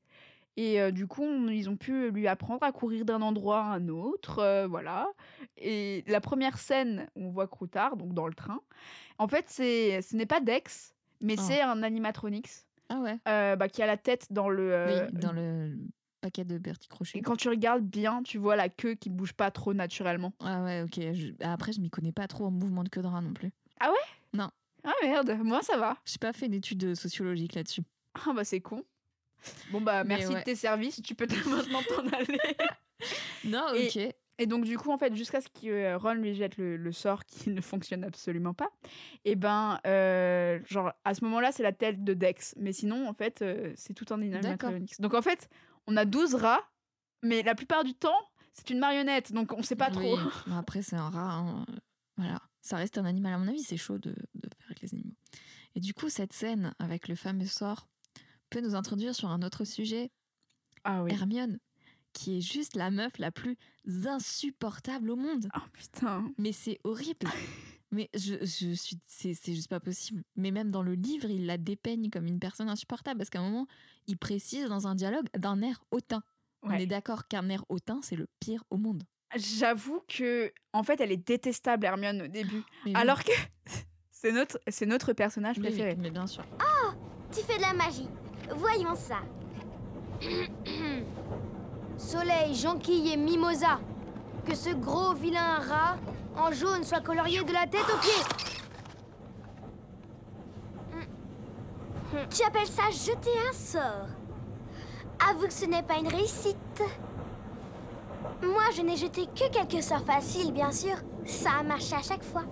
Et euh, du coup, on- ils ont pu lui apprendre à courir d'un endroit à un autre, euh, voilà. Et la première scène, on voit Croutard, donc dans le train. En fait, c'est, ce n'est pas Dex, mais Ah. c'est un animatronics Ah ouais euh, bah, qui a la tête dans le. Oui, dans le paquet de Bertie Crochet. Et quand tu regardes bien, tu vois la queue qui bouge pas trop naturellement. Ah ouais, ok. je- Après, je m'y connais pas trop en mouvement de queue de rat non plus. Ah merde, moi ça va. J'ai pas fait d'études sociologiques là-dessus. Ah bah c'est con. Bon bah merci ouais. de tes services, tu peux te- maintenant t'en aller. Non, ok. Et donc du coup en fait jusqu'à ce que euh, Ron lui jette le, le sort qui ne fonctionne absolument pas, et ben euh, genre à ce moment-là c'est la tête de Dex, mais sinon en fait euh, c'est tout en animatronics. Donc en fait on a 12 rats, mais la plupart du temps c'est une marionnette, donc on sait pas trop. Bon, après, c'est un rat. hein. Voilà. Ça reste un animal. À mon avis, c'est chaud de, de faire avec les animaux. Et du coup, cette scène avec le fameux sort peut nous introduire sur un autre sujet. Ah oui. Hermione, qui est juste la meuf la plus insupportable au monde. Ah putain. Mais c'est horrible. Mais je, je suis, c'est, c'est juste pas possible. Mais même dans le livre, il la dépeigne comme une personne insupportable parce qu'à un moment, il précise dans un dialogue d'un air hautain. On est d'accord qu'un air hautain, c'est le pire au monde. J'avoue que en fait elle est détestable Hermione au début, Mais oui. alors que c'est notre c'est notre personnage Oui, préféré. mais bien sûr. Tu fais de la magie. Voyons ça. Soleil, jonquille et mimosa. Que ce gros vilain rat en jaune soit colorié de la tête aux pieds. Tu appelles ça jeter un sort Avoue que ce n'est pas une réussite. Moi, je n'ai jeté que quelques sorts faciles, bien sûr. Ça a marché à chaque fois.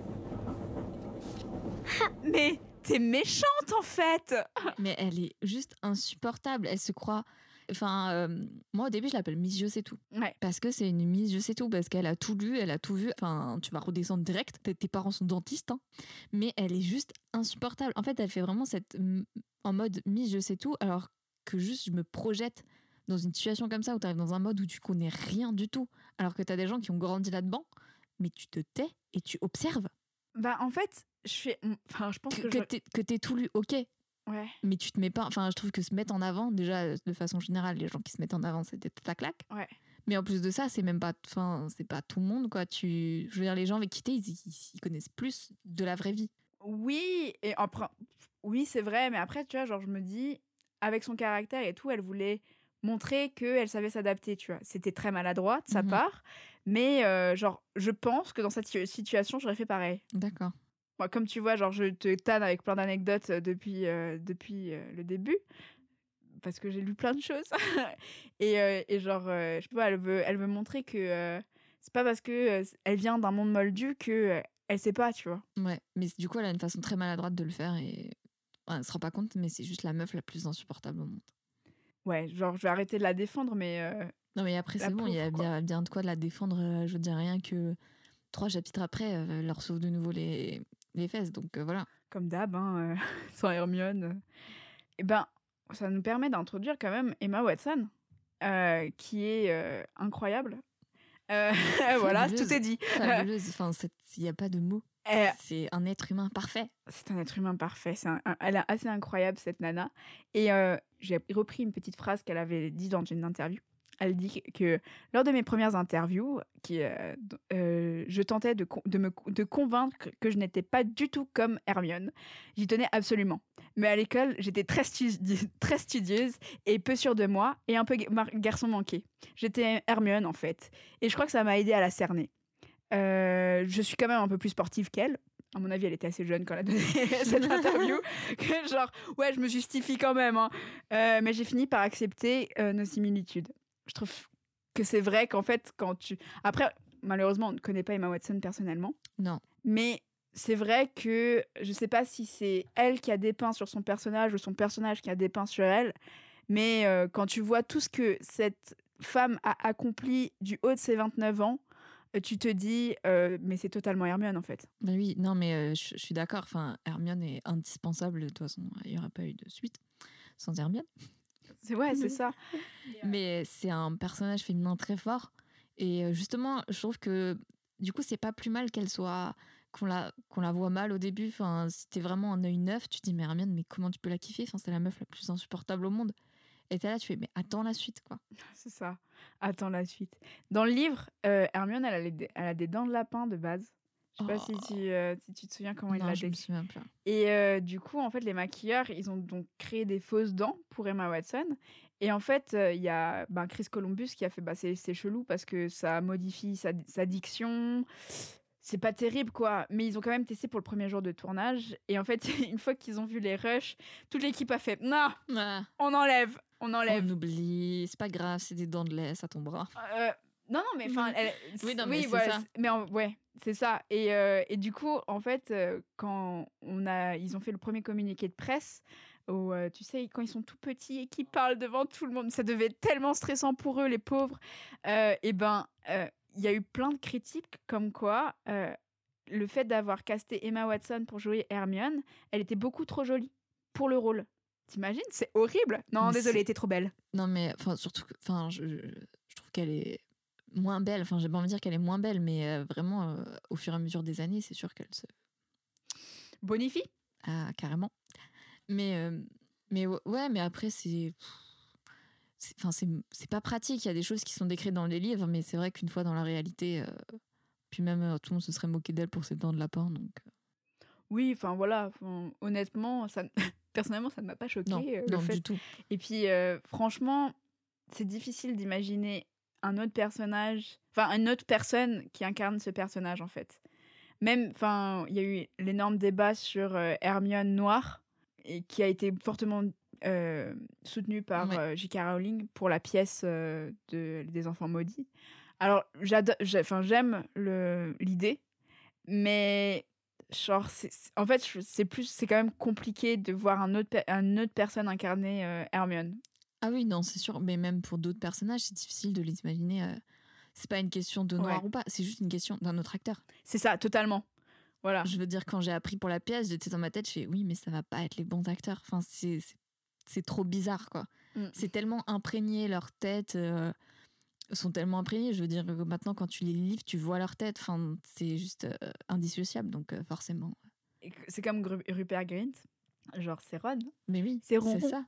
Mais t'es méchante en fait. Mais elle est juste insupportable. Elle se croit enfin, euh, moi au début je l'appelle Miss Je sais tout Ouais. parce que c'est une Miss Je sais tout parce qu'elle a tout lu, elle a tout vu. Enfin, tu vas redescendre direct. Tes parents sont dentistes, hein. mais elle est juste insupportable. En fait, elle fait vraiment cette en mode Miss Je sais tout, alors que juste je me projette dans une situation comme ça où tu arrives dans un mode où tu connais rien du tout, alors que tu as des gens qui ont grandi là-dedans, mais tu te tais et tu observes Bah, en fait, je fais. Enfin, je pense que, que. que je- que t'aies tout lu, ok, Ouais. mais tu te mets pas. Enfin, je trouve que se mettre en avant, déjà, de façon générale, les gens qui se mettent en avant, c'est des à claque. Ouais. Mais en plus de ça, c'est même pas. Enfin, c'est pas tout le monde, quoi. Tu, je veux dire, les gens avec qui t'es, ils, ils- connaissent plus de la vraie vie. Oui, et après, oui, c'est vrai, mais après, tu vois, genre, je me dis, avec son caractère et tout, elle voulait montrer qu'elle savait s'adapter, tu vois. C'était très maladroit de sa Mhm. part, mais euh, genre, je pense que dans cette si- situation, j'aurais fait pareil. D'accord. Moi, comme tu vois, genre, je te tanne avec plein d'anecdotes euh, depuis, euh, depuis euh, le début, parce que j'ai lu plein de choses. et, euh, et genre, je sais pas, elle veut, elle veut montrer que c'est pas parce que elle vient d'un monde moldu que elle sait pas, tu vois. Ouais. Mais du coup, elle a une façon très maladroite de le faire et. ouais, elle se rend pas compte, mais c'est juste la meuf la plus insupportable au monde. Ouais, genre, je vais arrêter de la défendre, mais Non, mais après, c'est bon, il y a bien, bien de quoi de la défendre. Je veux dire, rien que trois chapitres après, elle leur sauve de nouveau les, les fesses. Donc euh, voilà. comme d'hab, hein, euh, sans Hermione. Et ben, ça nous permet d'introduire quand même Emma Watson, euh, qui est euh, incroyable. Euh, voilà, tout est dit. Fabuleuse. Enfin, il n'y a pas de mots. Euh, C'est un être humain parfait. c'est un être humain parfait. Un- un- elle est assez incroyable, cette nana. Et euh, j'ai repris une petite phrase qu'elle avait dit dans une interview. Elle dit que lors de mes premières interviews, qui, euh, euh, je tentais de, me de convaincre que- je n'étais pas du tout comme Hermione. J'y tenais absolument. Mais à l'école, j'étais très, studi- très studieuse et peu sûre de moi et un peu garçon manqué. J'étais Hermione en fait. Et je crois que ça m'a aidé à la cerner. Euh, je suis quand même un peu plus sportive qu'elle. À mon avis, elle était assez jeune quand elle a donné cette interview. Que genre, ouais, je me justifie quand même. hein. Euh, mais j'ai fini par accepter euh, nos similitudes. Je trouve que c'est vrai qu'en fait, quand tu. Après, malheureusement, on ne connaît pas Emma Watson personnellement. Non. Mais c'est vrai que je sais pas si c'est elle qui a dépeint sur son personnage ou son personnage qui a dépeint sur elle. Mais euh, quand tu vois tout ce que cette femme a accompli du haut de ses 29 ans, euh, tu te dis, euh, mais c'est totalement Hermione en fait. Bah oui, non, mais euh, je, je suis d'accord. Enfin, Hermione est indispensable. De toute façon, il n'y aurait pas eu de suite sans Hermione. C'est ouais, c'est ça. Mais c'est un personnage féminin très fort. Et euh, justement, je trouve que du coup, c'est pas plus mal qu'elle soit. qu'on la, qu'on la voit mal au début. Enfin, si t'es vraiment un œil neuf, tu te dis, mais Hermione, mais comment tu peux la kiffer? Enfin, C'est la meuf la plus insupportable au monde. Et t'es là, tu fais, mais attends la suite, quoi. C'est ça. Attends la suite. Dans le livre, euh, Hermione, elle a, les- elle a des dents de lapin de base. Je sais pas si Oh. tu, euh, si tu te souviens comment il l'a je me décrit. souviens pas. Et euh, du coup, en fait, les maquilleurs, ils ont donc créé des fausses dents pour Emma Watson. Et en fait, euh, il y a ben, Chris Columbus qui a fait, bah, c'est c'est chelou parce que ça modifie sa, sa diction. C'est pas terrible, quoi. Mais ils ont quand même testé pour le premier jour de tournage. Et en fait, une fois qu'ils ont vu les rushs, toute l'équipe a fait, non, Ah, on enlève, on enlève. on oublie, c'est pas grave, c'est des dents de lait, ça tombera. Euh, non, non, mais enfin, elle- Oui, non, mais c'est ouais, ça. c'est- mais ouais, c'est ça. Et, euh, et du coup, en fait, euh, quand on a, ils ont fait le premier communiqué de presse, où, euh, tu sais, quand ils sont tout petits et qu'ils parlent devant tout le monde, ça devait être tellement stressant pour eux, les pauvres. Et ben, il y a eu plein de critiques comme quoi le fait d'avoir casté Emma Watson pour jouer Hermione, elle était beaucoup trop jolie pour le rôle. T'imagines? C'est horrible. Non, désolée, c'est- t'es trop belle. Non, mais enfin, surtout, que- enfin, je, je, je trouve qu'elle est moins belle. Enfin, j'ai pas envie de dire qu'elle est moins belle, mais euh, vraiment, euh, au fur et à mesure des années, c'est sûr qu'elle se. Bonifie? Ah, carrément. Mais, euh, mais ouais, mais après, c'est. Enfin, c'est pas pratique. Il y a des choses qui sont décrites dans les livres, mais c'est vrai qu'une fois dans la réalité, puis même tout le monde se serait moqué d'elle pour ses dents de lapin. Donc, Oui, enfin voilà, honnêtement, ça, personnellement, ça ne m'a pas choqué. non, non fait- du tout. Et puis, franchement, c'est difficile d'imaginer un autre personnage, enfin, une autre personne qui incarne ce personnage, en fait. Même, enfin, il y a eu l'énorme débat sur euh, Hermione Noire, et qui a été fortement euh, soutenu par Ouais. euh, J.K. Rowling pour la pièce euh, de, des Enfants Maudits. Alors, j'aime l'idée, mais genre, en fait, c'est plus, c'est quand même compliqué de voir un autre, une autre personne incarner Hermione. Ah oui, non, c'est sûr. Mais même pour d'autres personnages, c'est difficile de les imaginer. euh, C'est pas une question de noir Ouais. ou pas, c'est juste une question d'un autre acteur. C'est ça, totalement. Voilà. Je veux dire, quand j'ai appris pour la pièce, j'étais dans ma tête, je fais oui, mais ça va pas être les bons acteurs. Enfin, c'est trop bizarre, quoi. Mm. C'est tellement imprégné, leur tête euh, sont tellement imprégnées. Je veux dire, que maintenant, quand tu les livres, tu vois leur tête. Enfin, c'est juste euh, indissociable, donc euh, forcément. C'est comme Rupert Grint? Genre, c'est Ron. Mais oui, C'est rond. c'est ça.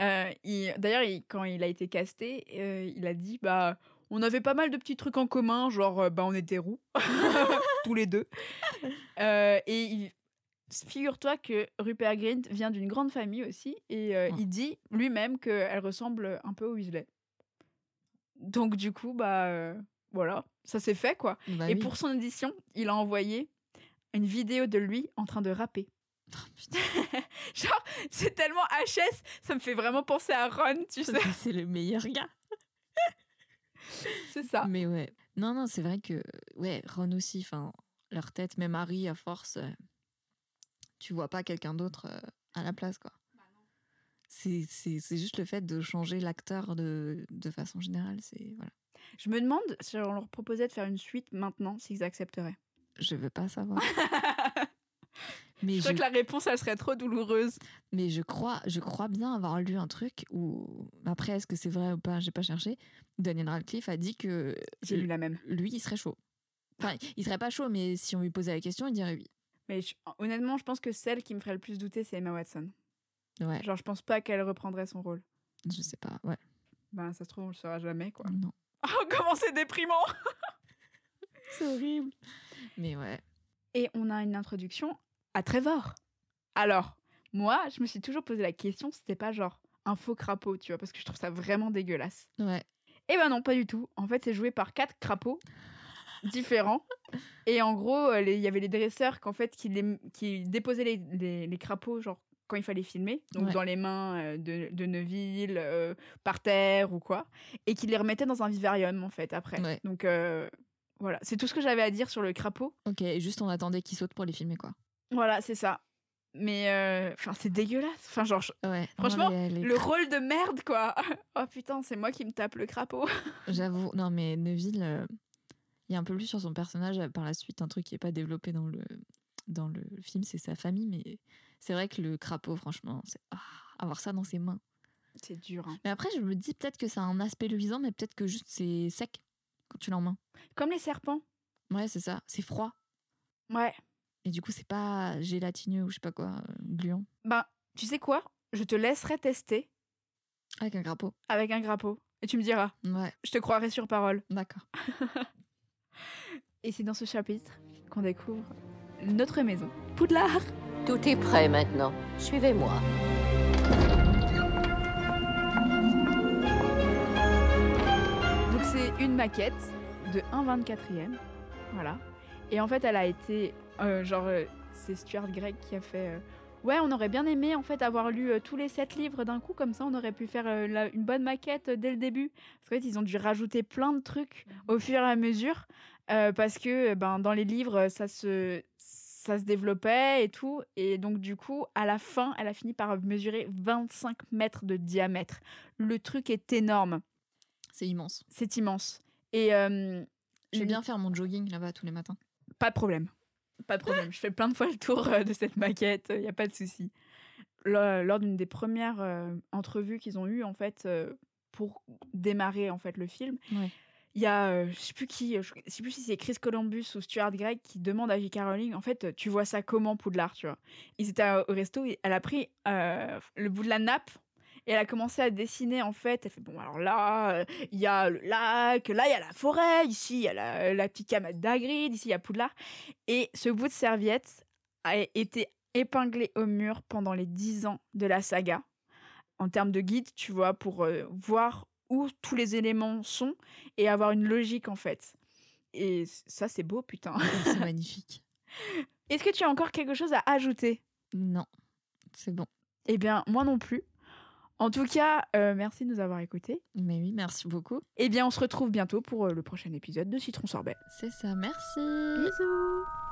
Euh, il- D'ailleurs, il- quand il a été casté, euh, il a dit bah on avait pas mal de petits trucs en commun, genre euh, bah on était roux tous les deux. Euh, et figure-toi que Rupert Grint vient d'une grande famille aussi, et Ah. il dit lui-même qu'elle ressemble un peu au Weasley. Donc du coup bah voilà, ça s'est fait quoi. Bah et oui. pour son édition, il a envoyé une vidéo de lui en train de rapper. Oh, Genre, c'est tellement HS, ça me fait vraiment penser à Ron, tu sais. c'est le meilleur gars. C'est ça. Mais ouais. Non, non, c'est vrai que, ouais, Ron aussi, enfin, leur tête, même Harry, à force, euh, tu vois pas quelqu'un d'autre euh, à la place, quoi. C'est c'est- c'est juste le fait de changer l'acteur de, de façon générale, c'est, voilà. Je me demande si on leur proposait de faire une suite maintenant, s'ils accepteraient. Je veux pas savoir. mais, Je je, crois que la réponse, elle serait trop douloureuse. mais je crois, je crois bien avoir lu un truc où, après, est-ce que c'est vrai ou pas, j'ai pas cherché. Daniel Radcliffe a dit que J'ai lu la même. lui, il serait chaud. Enfin, il serait pas chaud, mais si on lui posait la question, il dirait oui. Mais je- honnêtement, je pense que celle qui me ferait le plus douter, c'est Emma Watson. Ouais, Genre, je pense pas qu'elle reprendrait son rôle. je sais pas, ouais, Ben, ça se trouve, on le saura jamais, quoi. non. Oh, comment c'est déprimant C'est horrible. Mais ouais. Et on a une introduction à Trevor. Alors, moi, je me suis toujours posé la question, si c'était pas genre un faux crapaud, tu vois, parce que je trouve ça vraiment dégueulasse. Ouais. Eh ben non, pas du tout. En fait, c'est joué par quatre crapauds différents. Et en gros, euh, il y avait les dresseurs qu'en fait, qui, les- qui déposaient les, les- les crapauds, genre quand il fallait filmer, donc Ouais. dans les mains euh, de, de Neville, euh, par terre ou quoi, et qui les remettaient dans un vivarium en fait après. Ouais. Donc euh, voilà, c'est tout ce que j'avais à dire sur le crapaud. Ok, et juste on attendait qu'il saute pour les filmer, quoi. Voilà, c'est ça. Mais euh, enfin, c'est dégueulasse. Enfin, genre, je- Ouais. Franchement, non, les- les le rôle de merde, quoi. oh putain, c'est moi qui me tape le crapaud. J'avoue, non, mais Neville, euh, il y a un peu plus sur son personnage euh, par la suite, un truc qui est pas développé dans le, dans le film, c'est sa famille, mais c'est vrai que le crapaud, franchement, c'est ah, avoir ça dans ses mains. C'est dur. hein. Mais après, je me dis peut-être que ça a un aspect luisant, mais peut-être que juste c'est sec quand tu l'as en main. Comme les serpents. Ouais, c'est ça, c'est froid. Ouais. Et du coup, c'est pas gélatineux ou je sais pas quoi, euh, gluant. Ben, tu sais quoi? Je te laisserai tester Avec un crapaud. avec un crapaud. Et tu me diras. Ouais, Je te croirai sur parole. d'accord. Et c'est dans ce chapitre qu'on découvre notre maison. Poudlard Tout est prêt maintenant. Suivez-moi. Donc c'est une maquette de 1 24e. Voilà. Et en fait, elle a été... euh, genre, euh, c'est Stuart Gregg qui a fait... euh, ouais, on aurait bien aimé en fait avoir lu tous les 7 livres d'un coup, comme ça on aurait pu faire la- une bonne maquette dès le début. Parce qu'en fait, ils ont dû rajouter plein de trucs au fur et à mesure. parce que ben, dans les livres, ça se, ça se développait et tout. Et donc du coup, à la fin, elle a fini par mesurer 25 mètres de diamètre. Le truc est énorme. C'est immense. C'est immense. Et J'aime bien faire mon jogging là-bas tous les matins. Pas de problème. Pas de problème. Je fais plein de fois le tour euh, de cette maquette. Il n'y a pas de souci. Lors, d'une des premières euh, entrevues qu'ils ont eues, en fait, euh, pour démarrer en fait le film, Ouais. il y a, euh, je sais plus qui, je sais plus si c'est Chris Columbus ou Stuart Gregg qui demande à J.K. Rowling, en fait, tu vois ça comment Poudlard, tu vois Ils étaient au resto, elle a pris euh, le bout de la nappe et elle a commencé à dessiner en fait. Elle fait bon alors là euh, il y a le lac, là il y a la forêt, ici il y a la, la petite camade d'Agrid, ici il y a Poudlard. Et ce bout de serviette a été épinglé au mur pendant les 10 ans de la saga. En termes de guide, tu vois, pour euh, voir où tous les éléments sont et avoir une logique en fait. Et ça c'est beau putain. C'est magnifique. Est-ce que tu as encore quelque chose à ajouter? Non, c'est bon. Eh bien moi non plus. En tout cas, euh, merci de nous avoir écoutés. Mais oui, merci beaucoup. Eh bien on se retrouve bientôt pour euh, le prochain épisode de Citron Sorbet. C'est ça, merci. Bisous